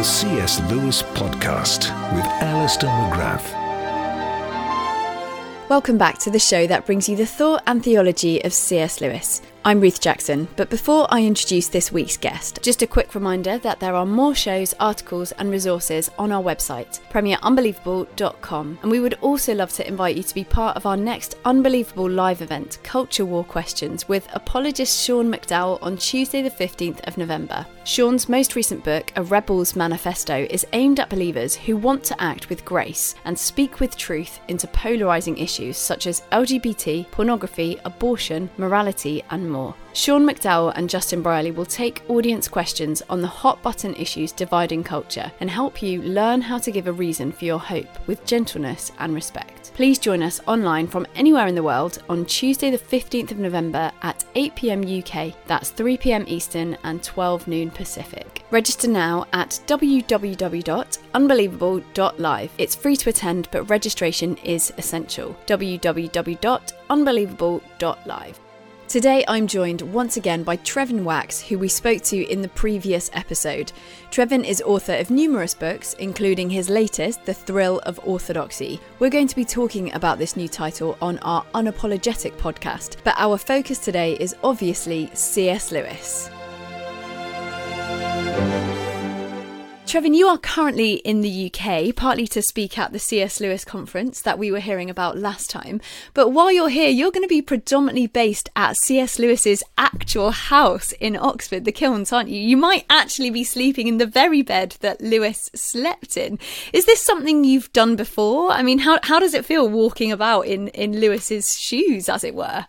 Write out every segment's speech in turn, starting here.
The C.S. Lewis Podcast with Alister McGrath. Welcome back to the show that brings you the thought and theology of C.S. Lewis. I'm Ruth Jackson, but before I introduce this week's guest, just a quick reminder that there are more shows, articles, and resources on our website, premierunbelievable.com. And we would also love to invite you to be part of our next Unbelievable live event, Culture War Questions, with apologist Sean McDowell on Tuesday, the 15th of November. Sean's most recent book, A Rebel's Manifesto, is aimed at believers who want to act with grace and speak with truth into polarizing issues such as LGBT, pornography, abortion, morality, and more. Sean McDowell and Justin Brierley will take audience questions on the hot button issues dividing culture and help you learn how to give a reason for your hope with gentleness and respect. Please join us online from anywhere in the world on Tuesday, the 15th of November at 8 pm UK, that's 3 pm Eastern and 12 noon Pacific. Register now at www.unbelievable.live. It's free to attend, but registration is essential. www.unbelievable.live. Today, I'm joined once again by Trevin Wax, who we spoke to in the previous episode. Trevin is author of numerous books, including his latest, The Thrill of Orthodoxy. We're going to be talking about this new title on our Unapologetic podcast, but our focus today is obviously C.S. Lewis. Trevin, you are currently in the UK, partly to speak at the C.S. Lewis conference that we were hearing about last time. But while you're here, you're going to be predominantly based at C.S. Lewis's actual house in Oxford, the Kilns, aren't you? You might actually be sleeping in the very bed that Lewis slept in. Is this something you've done before? I mean, how, how does it feel walking about in, in Lewis's shoes, as it were?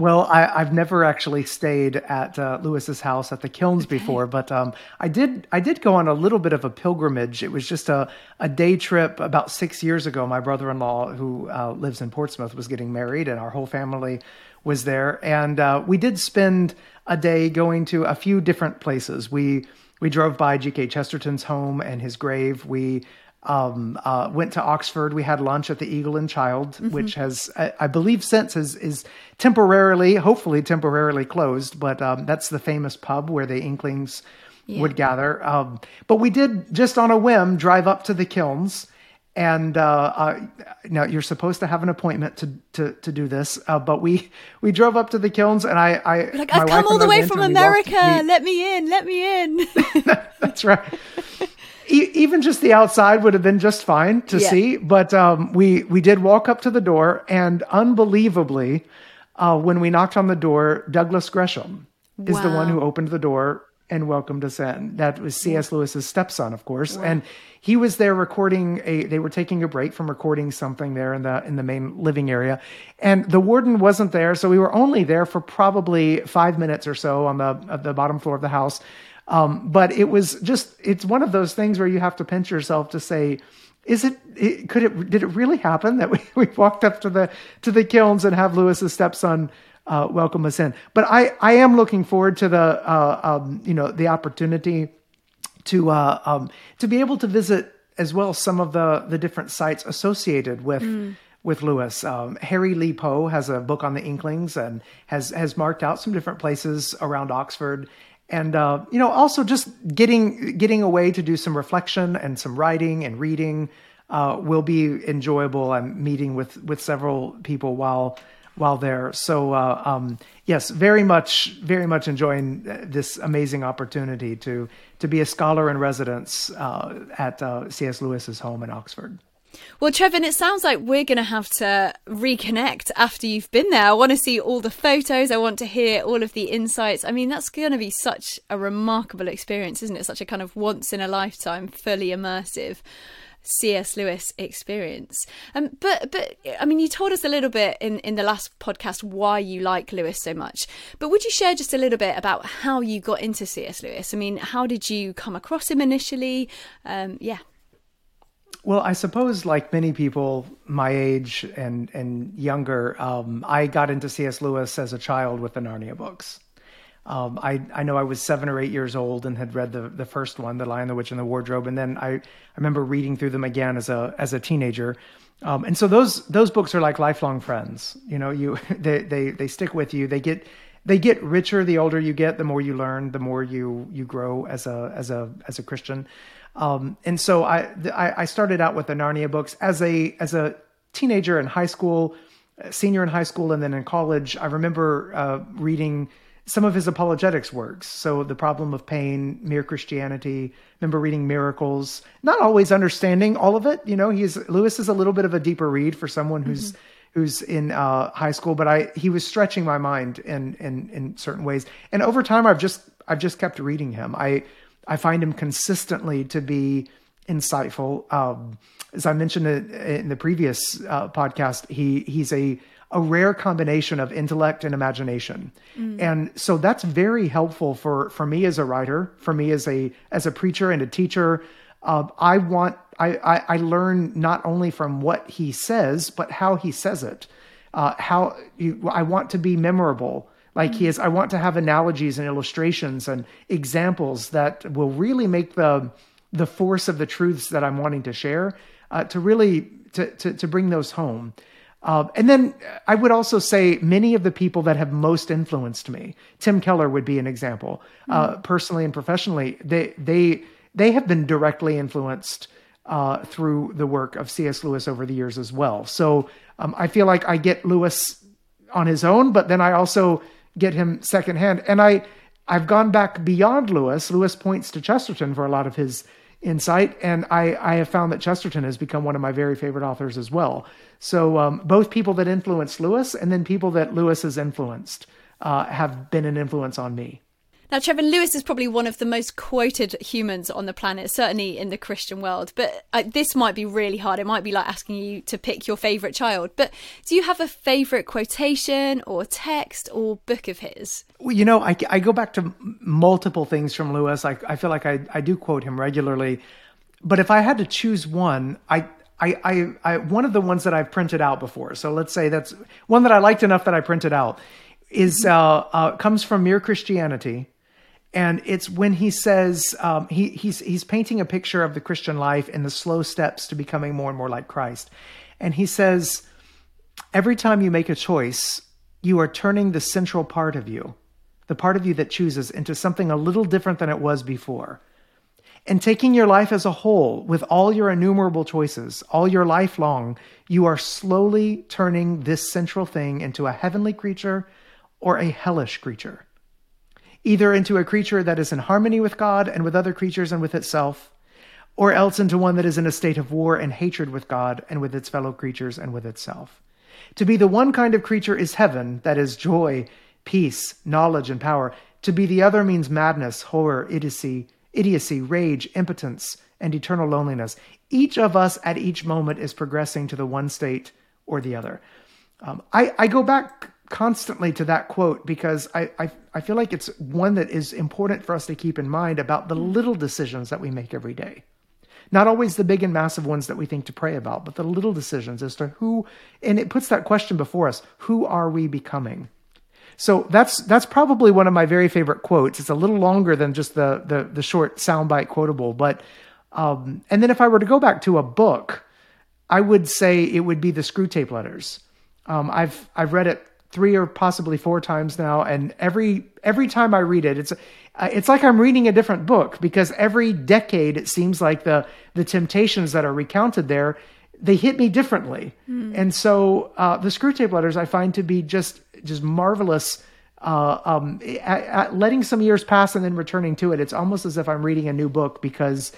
Well, I, have never actually stayed at uh, Lewis's house at the Kilns okay. before, but um, I did. I did go on a little bit of a pilgrimage. It was just a, a day trip about six years ago. My brother-in-law, who uh, lives in Portsmouth, was getting married, and our whole family was there. And uh, we did spend a day going to a few different places. We we drove by G.K. Chesterton's home and his grave. We um, uh, went to Oxford. We had lunch at the Eagle and Child, mm-hmm. which has, I, I, believe, since is is temporarily, hopefully temporarily closed. But um, that's the famous pub where the Inklings yeah. would gather. Um, but we did just on a whim drive up to the Kilns, and uh, uh, now you're supposed to have an appointment to to, to do this. Uh, but we we drove up to the Kilns, and I, I like I've come all the way from America. Walked, we, let me in. Let me in. that's right even just the outside would have been just fine to yeah. see. But um, we we did walk up to the door, and unbelievably, uh, when we knocked on the door, Douglas Gresham wow. is the one who opened the door and welcomed us in. That was C.S. Lewis's stepson, of course, wow. and he was there recording a. They were taking a break from recording something there in the in the main living area, and the warden wasn't there, so we were only there for probably five minutes or so on the the bottom floor of the house. Um, but it was just, it's one of those things where you have to pinch yourself to say, is it, it, could it did it really happen that we, we walked up to the to the kilns and have lewis's stepson uh, welcome us in but i i am looking forward to the uh, um, you know the opportunity to uh, um, to be able to visit as well some of the the different sites associated with mm. with Lewis. Um, Harry Lee Poe has a book on the Inklings and has has marked out some different places around Oxford and uh, you know also just getting getting away to do some reflection and some writing and reading uh, will be enjoyable. I'm meeting with with several people while while there. So uh, um, yes, very much very much enjoying this amazing opportunity to to be a scholar in residence uh, at uh, C.S. Lewis's home in Oxford. Well, Trevin, it sounds like we're going to have to reconnect after you've been there. I want to see all the photos. I want to hear all of the insights. I mean, that's going to be such a remarkable experience, isn't it? Such a kind of once in a lifetime, fully immersive C.S. Lewis experience. Um, but but I mean, you told us a little bit in in the last podcast why you like Lewis so much. But would you share just a little bit about how you got into C.S. Lewis? I mean, how did you come across him initially? Um, yeah. Well, I suppose, like many people my age and and younger, um, I got into C.S. Lewis as a child with the Narnia books. Um, I I know I was seven or eight years old and had read the the first one, The Lion, the Witch, and the Wardrobe, and then I I remember reading through them again as a as a teenager. Um, and so those those books are like lifelong friends. You know, you they they they stick with you. They get they get richer the older you get, the more you learn, the more you you grow as a as a as a Christian. Um, and so I, I, I started out with the Narnia books as a as a teenager in high school, senior in high school, and then in college. I remember uh, reading some of his apologetics works. So the problem of pain, mere Christianity. Remember reading Miracles, not always understanding all of it. You know, he's Lewis is a little bit of a deeper read for someone who's. Mm-hmm who's in uh, high school, but I he was stretching my mind in in in certain ways. And over time, I've just I've just kept reading him. I I find him consistently to be insightful. Um, as I mentioned in the previous uh, podcast, he he's a a rare combination of intellect and imagination, mm. and so that's very helpful for for me as a writer, for me as a as a preacher and a teacher. Uh, I want I, I, I learn not only from what he says, but how he says it. Uh, how you, I want to be memorable like he is i want to have analogies and illustrations and examples that will really make the the force of the truths that i'm wanting to share uh, to really to, to, to bring those home uh, and then i would also say many of the people that have most influenced me tim keller would be an example uh, mm-hmm. personally and professionally they they they have been directly influenced uh, through the work of cs lewis over the years as well so um, i feel like i get lewis on his own but then i also get him secondhand. And I, I've gone back beyond Lewis. Lewis points to Chesterton for a lot of his insight, and I, I have found that Chesterton has become one of my very favorite authors as well. So um, both people that influenced Lewis and then people that Lewis has influenced uh, have been an influence on me. Now, Trevin Lewis is probably one of the most quoted humans on the planet, certainly in the Christian world. But uh, this might be really hard. It might be like asking you to pick your favourite child. But do you have a favourite quotation or text or book of his? Well, you know, I, I go back to multiple things from Lewis. I, I feel like I, I do quote him regularly. But if I had to choose one, I, I, I, I, one of the ones that I've printed out before. So let's say that's one that I liked enough that I printed out is uh, uh, comes from Mere Christianity, and it's when he says um, he, he's he's painting a picture of the Christian life and the slow steps to becoming more and more like Christ, and he says, every time you make a choice, you are turning the central part of you, the part of you that chooses, into something a little different than it was before. And taking your life as a whole, with all your innumerable choices, all your life long, you are slowly turning this central thing into a heavenly creature or a hellish creature either into a creature that is in harmony with God and with other creatures and with itself, or else into one that is in a state of war and hatred with God and with its fellow creatures and with itself. To be the one kind of creature is heaven, that is joy, peace, knowledge, and power. To be the other means madness, horror, idiocy, idiocy, rage, impotence, and eternal loneliness. Each of us at each moment is progressing to the one state or the other. Um, I, I go back constantly to that quote because I, I, I feel like it's one that is important for us to keep in mind about the little decisions that we make every day. Not always the big and massive ones that we think to pray about, but the little decisions as to who, and it puts that question before us who are we becoming? So that's that's probably one of my very favorite quotes. It's a little longer than just the the, the short soundbite quotable, but um, and then if I were to go back to a book, I would say it would be the Screwtape Letters. Um, I've I've read it three or possibly four times now, and every every time I read it, it's uh, it's like I'm reading a different book because every decade it seems like the the temptations that are recounted there they hit me differently, mm. and so uh, the Screwtape Letters I find to be just just marvelous. Uh, um, at, at letting some years pass and then returning to it, it's almost as if I'm reading a new book because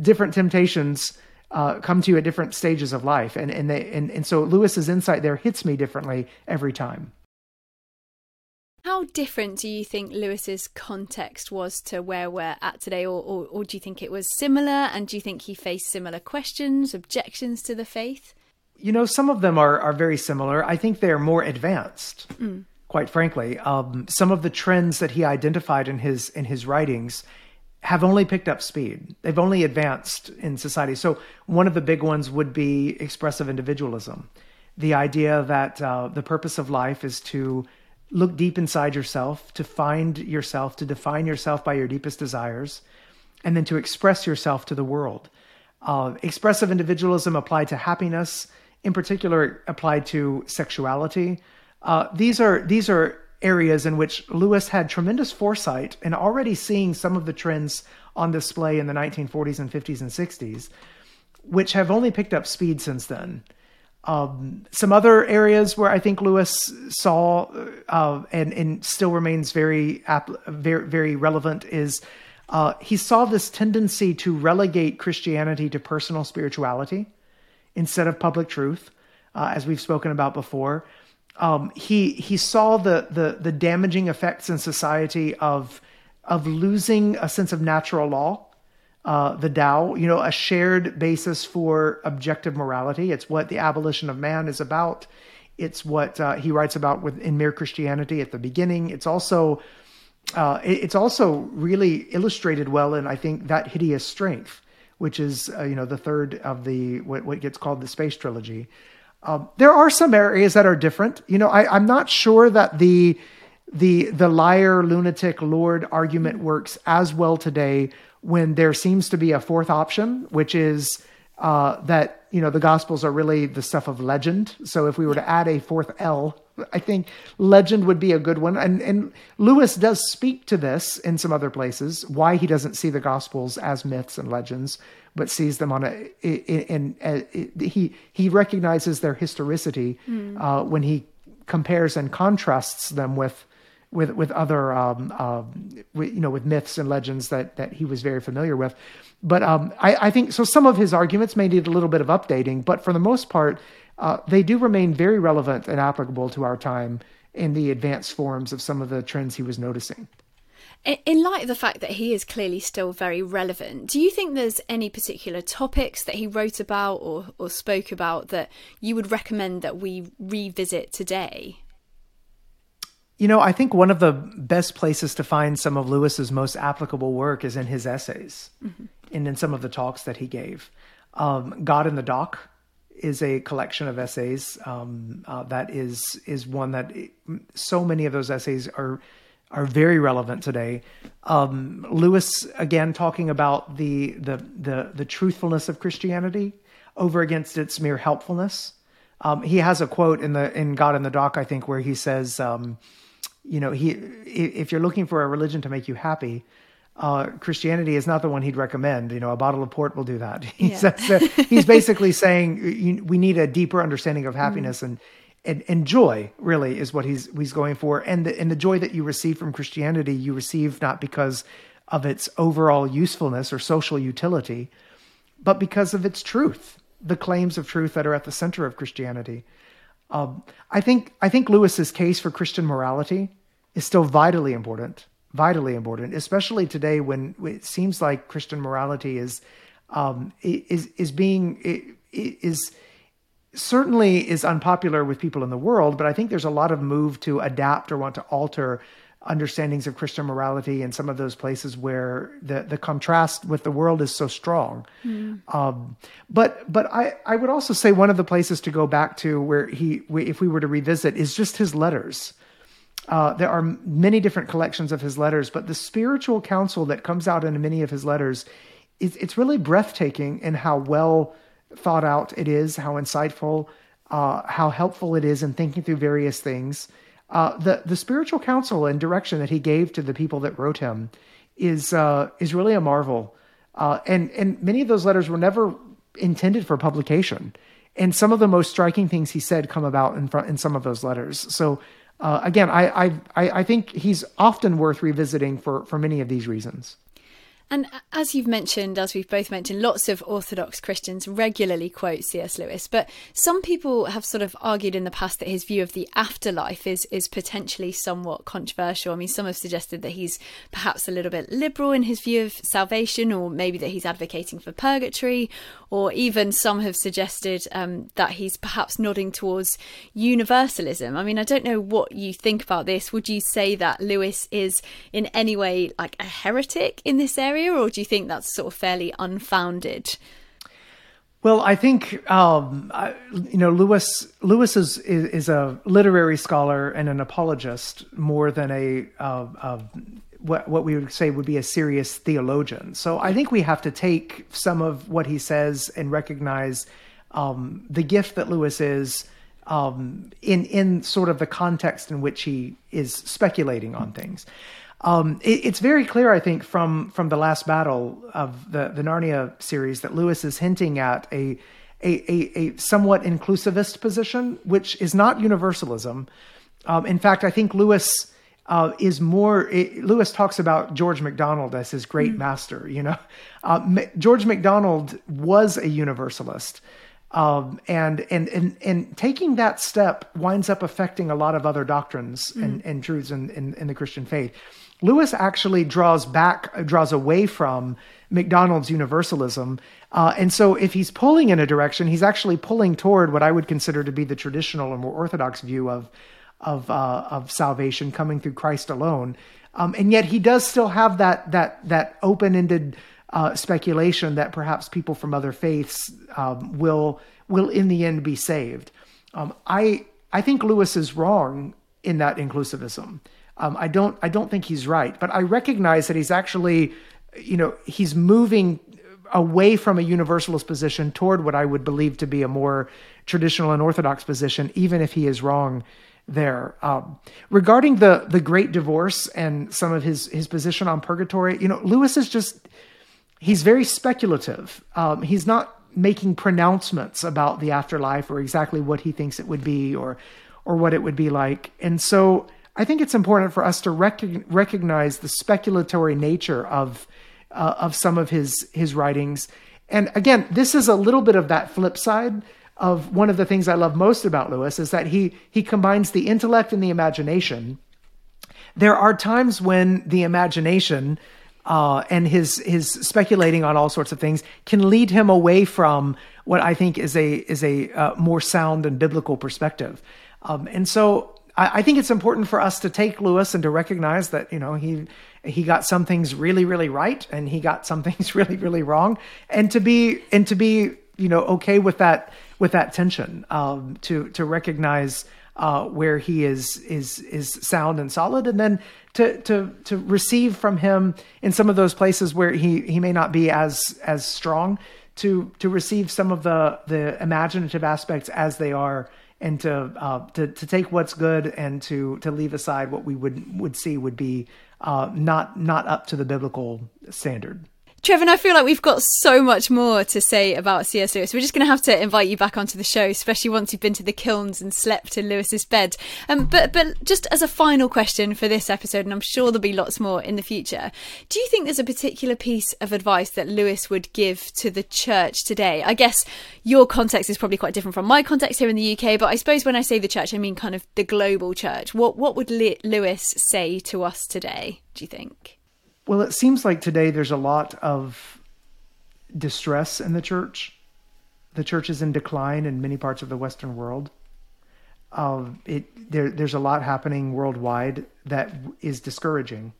different temptations uh, come to you at different stages of life, and and they and, and so Lewis's insight there hits me differently every time. How different do you think Lewis's context was to where we're at today, or, or, or do you think it was similar? And do you think he faced similar questions, objections to the faith? You know, some of them are are very similar. I think they're more advanced. Mm. Quite frankly, um, some of the trends that he identified in his in his writings have only picked up speed. They've only advanced in society. So one of the big ones would be expressive individualism, the idea that uh, the purpose of life is to look deep inside yourself, to find yourself, to define yourself by your deepest desires, and then to express yourself to the world. Uh, expressive individualism applied to happiness, in particular, applied to sexuality. Uh, these are these are areas in which Lewis had tremendous foresight and already seeing some of the trends on display in the 1940s and 50s and 60s, which have only picked up speed since then. Um, some other areas where I think Lewis saw uh, and, and still remains very, very, very relevant is uh, he saw this tendency to relegate Christianity to personal spirituality instead of public truth, uh, as we've spoken about before. Um, he he saw the, the the damaging effects in society of of losing a sense of natural law, uh, the Tao, you know, a shared basis for objective morality. It's what the abolition of man is about. It's what uh, he writes about with in Mere Christianity at the beginning. It's also uh, it, it's also really illustrated well in I think that hideous strength, which is uh, you know the third of the what, what gets called the space trilogy. Um, there are some areas that are different. You know, I, I'm not sure that the the the liar, lunatic, Lord argument works as well today when there seems to be a fourth option, which is uh, that you know the Gospels are really the stuff of legend. So if we were to add a fourth L, I think legend would be a good one. And and Lewis does speak to this in some other places. Why he doesn't see the Gospels as myths and legends, but sees them on a in, in, in he he recognizes their historicity mm. uh, when he compares and contrasts them with with with other um, uh, with, you know with myths and legends that that he was very familiar with. But um, I, I, think so. Some of his arguments may need a little bit of updating, but for the most part, uh, they do remain very relevant and applicable to our time in the advanced forms of some of the trends he was noticing. In light of the fact that he is clearly still very relevant, do you think there's any particular topics that he wrote about or, or spoke about that you would recommend that we revisit today? You know, I think one of the best places to find some of Lewis's most applicable work is in his essays mm-hmm. and in some of the talks that he gave. Um, God in the Dock is a collection of essays um, uh, that is is one that so many of those essays are are very relevant today. Um, Lewis again talking about the, the the the truthfulness of Christianity over against its mere helpfulness. Um, he has a quote in the in God in the Dock, I think, where he says, um, you know, he if you're looking for a religion to make you happy, uh, Christianity is not the one he'd recommend. You know, a bottle of port will do that. He yeah. says, he's basically saying we need a deeper understanding of happiness mm. and and, and joy really is what he's he's going for and the, and the joy that you receive from christianity you receive not because of its overall usefulness or social utility but because of its truth the claims of truth that are at the center of christianity um, i think i think lewis's case for christian morality is still vitally important vitally important especially today when it seems like christian morality is um, is is being is certainly is unpopular with people in the world, but I think there's a lot of move to adapt or want to alter understandings of Christian morality in some of those places where the, the contrast with the world is so strong. Mm. Um, but but I, I would also say one of the places to go back to where he if we were to revisit is just his letters. Uh, there are many different collections of his letters, but the spiritual counsel that comes out in many of his letters, is, it's really breathtaking in how well thought out it is, how insightful, uh, how helpful it is in thinking through various things. Uh, the the spiritual counsel and direction that he gave to the people that wrote him is uh, is really a marvel. Uh, and and many of those letters were never intended for publication. And some of the most striking things he said come about in front in some of those letters. So uh, again, I, I I think he's often worth revisiting for for many of these reasons. And as you've mentioned, as we've both mentioned, lots of Orthodox Christians regularly quote C.S. Lewis, but some people have sort of argued in the past that his view of the afterlife is is potentially somewhat controversial. I mean, some have suggested that he's perhaps a little bit liberal in his view of salvation, or maybe that he's advocating for purgatory, or even some have suggested um, that he's perhaps nodding towards universalism. I mean, I don't know what you think about this. Would you say that Lewis is in any way like a heretic in this area? Or do you think that's sort of fairly unfounded? Well, I think um, I, you know Lewis. Lewis is, is, is a literary scholar and an apologist more than a uh, uh, what what we would say would be a serious theologian. So I think we have to take some of what he says and recognize um, the gift that Lewis is um, in in sort of the context in which he is speculating on things. Um, it, it's very clear, I think, from from the last battle of the the Narnia series that Lewis is hinting at a a, a, a somewhat inclusivist position, which is not universalism. Um, in fact, I think Lewis uh, is more. It, Lewis talks about George MacDonald as his great mm. master. You know, uh, M- George MacDonald was a universalist. Um, and, and, and, and taking that step winds up affecting a lot of other doctrines mm. and, and truths in, in, in the Christian faith. Lewis actually draws back, draws away from MacDonald's universalism. Uh, and so if he's pulling in a direction, he's actually pulling toward what I would consider to be the traditional or more orthodox view of, of, uh, of salvation coming through Christ alone. Um, and yet he does still have that, that, that open-ended uh, speculation that perhaps people from other faiths um, will, will in the end be saved. Um, I, I think Lewis is wrong in that inclusivism. Um, I don't I don't think he's right, but I recognize that he's actually, you know, he's moving away from a universalist position toward what I would believe to be a more traditional and orthodox position, even if he is wrong there. Um, regarding the the great divorce and some of his his position on purgatory, you know, Lewis is just he's very speculative. Um, he's not making pronouncements about the afterlife or exactly what he thinks it would be or or what it would be like, and so I think it's important for us to rec- recognize the speculatory nature of uh, of some of his his writings. And again, this is a little bit of that flip side of one of the things I love most about Lewis is that he he combines the intellect and the imagination. There are times when the imagination uh, and his his speculating on all sorts of things can lead him away from what I think is a is a uh, more sound and biblical perspective. Um, and so I, I think it's important for us to take Lewis and to recognize that you know he he got some things really really right and he got some things really really wrong, and to be and to be you know okay with that with that tension um, to to recognize uh, where he is is is sound and solid, and then to to to receive from him in some of those places where he he may not be as as strong to to receive some of the the imaginative aspects as they are and to uh, to to take what's good and to to leave aside what we would would see would be uh, not not up to the biblical standard. Trevin, I feel like we've got so much more to say about C.S. Lewis. We're just going to have to invite you back onto the show, especially once you've been to the kilns and slept in Lewis's bed. Um, but but just as a final question for this episode, and I'm sure there'll be lots more in the future. Do you think there's a particular piece of advice that Lewis would give to the church today? I guess your context is probably quite different from my context here in the UK, but I suppose when I say the church, I mean kind of the global church. What what would Lewis say to us today? Do you think? Well, it seems like today there's a lot of distress in the church. The church is in decline in many parts of the Western world. Uh, it there, there's a lot happening worldwide that is discouraging.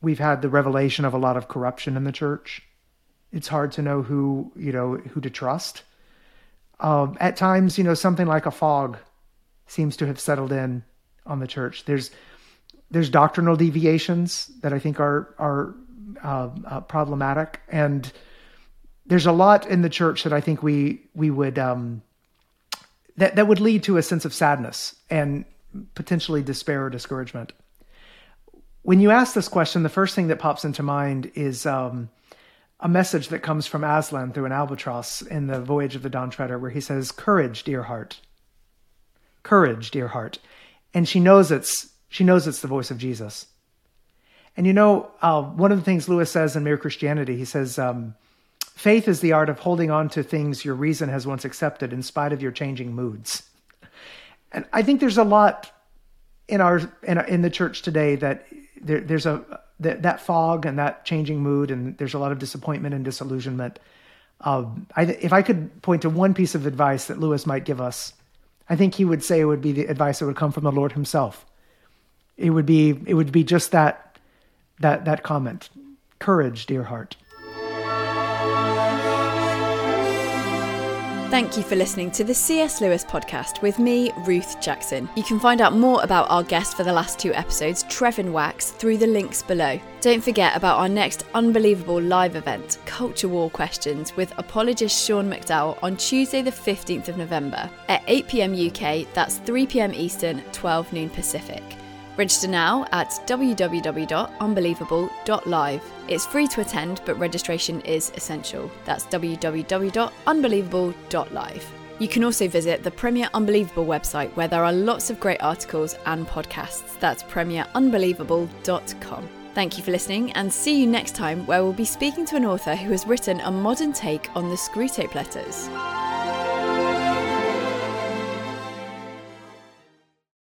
We've had the revelation of a lot of corruption in the church. It's hard to know who you know who to trust. Uh, at times, you know, something like a fog seems to have settled in on the church. There's there's doctrinal deviations that I think are are uh, uh, problematic, and there's a lot in the church that I think we we would um, that that would lead to a sense of sadness and potentially despair or discouragement. When you ask this question, the first thing that pops into mind is um, a message that comes from Aslan through an albatross in the Voyage of the Dawn Treader, where he says, "Courage, dear heart. Courage, dear heart," and she knows it's she knows it's the voice of Jesus. And you know, uh, one of the things Lewis says in Mere Christianity, he says, um, faith is the art of holding on to things your reason has once accepted in spite of your changing moods. And I think there's a lot in our in, in the church today that there, there's a that, that fog and that changing mood, and there's a lot of disappointment and disillusionment. Um, I, if I could point to one piece of advice that Lewis might give us, I think he would say it would be the advice that would come from the Lord Himself. It would be it would be just that that that comment, courage, dear heart. Thank you for listening to the C.S. Lewis podcast with me, Ruth Jackson. You can find out more about our guest for the last two episodes, Trevin Wax, through the links below. Don't forget about our next unbelievable live event, Culture War Questions, with apologist Sean McDowell on Tuesday, the 15th of November at 8 pm UK, that's 3 pm Eastern, 12 noon Pacific. Register now at www.unbelievable.live. It's free to attend, but registration is essential. That's www.unbelievable.live. You can also visit the Premier Unbelievable website where there are lots of great articles and podcasts. That's premierunbelievable.com. Thank you for listening and see you next time where we'll be speaking to an author who has written a modern take on the Screwtape letters.